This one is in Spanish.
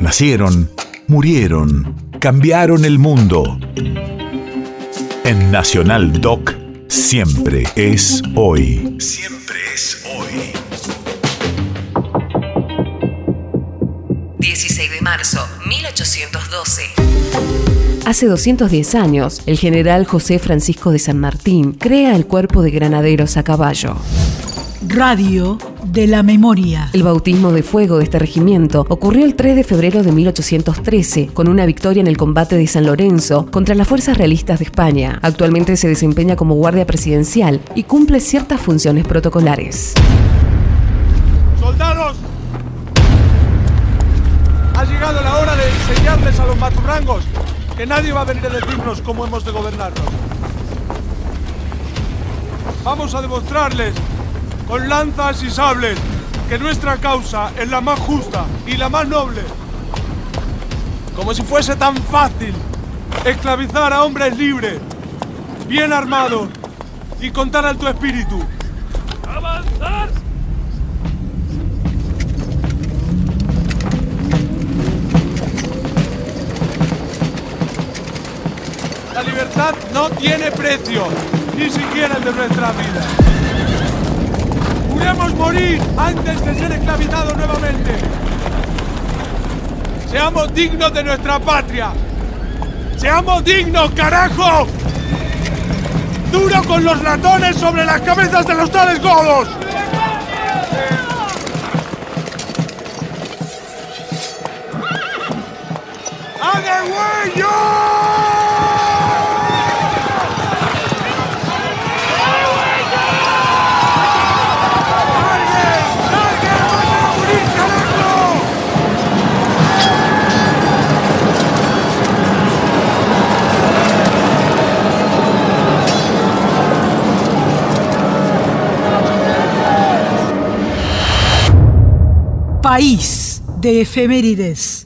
Nacieron, murieron, cambiaron el mundo. En Nacional Doc, siempre es hoy. Siempre es hoy. 16 de marzo, 1812. Hace 210 años, el general José Francisco de San Martín crea el cuerpo de granaderos a caballo. Radio de la memoria. El bautismo de fuego de este regimiento ocurrió el 3 de febrero de 1813, con una victoria en el combate de San Lorenzo contra las fuerzas realistas de España. Actualmente se desempeña como guardia presidencial y cumple ciertas funciones protocolares. ¡Soldados! Ha llegado la hora de enseñarles a los maturrangos que nadie va a venir a decirnos cómo hemos de gobernarnos. Vamos a demostrarles con lanzas y sables que nuestra causa es la más justa y la más noble. Como si fuese tan fácil esclavizar a hombres libres, bien armados y con tan alto espíritu. ¡Avanzar! La libertad no tiene precio, ni siquiera el de nuestra vida. Juremos morir antes de ser esclavizados nuevamente. Seamos dignos de nuestra patria. Seamos dignos, carajo. Duro con los ratones sobre las cabezas de los tales godos. País de efemérides.